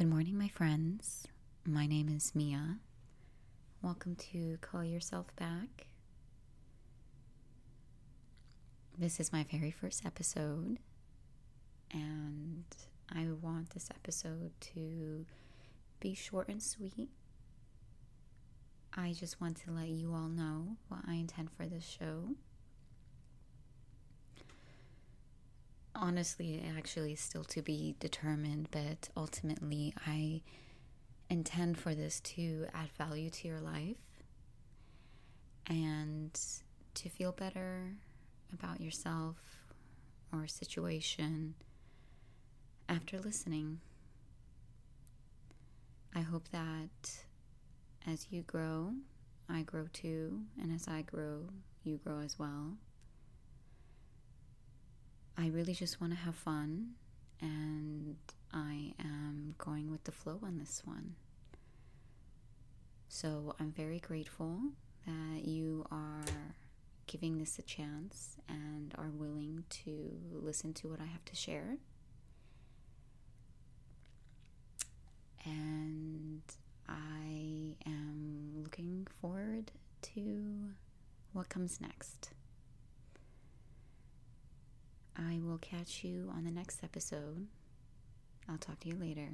Good morning, my friends. My name is Mia. Welcome to Call Yourself Back. This is my very first episode, and I want this episode to be short and sweet. I just want to let you all know what I intend for this show. Honestly, it actually is still to be determined, but ultimately, I intend for this to add value to your life and to feel better about yourself or situation after listening. I hope that as you grow, I grow too, and as I grow, you grow as well. I really just want to have fun, and I am going with the flow on this one. So I'm very grateful that you are giving this a chance and are willing to listen to what I have to share. And I am looking forward to what comes next. I will catch you on the next episode. I'll talk to you later.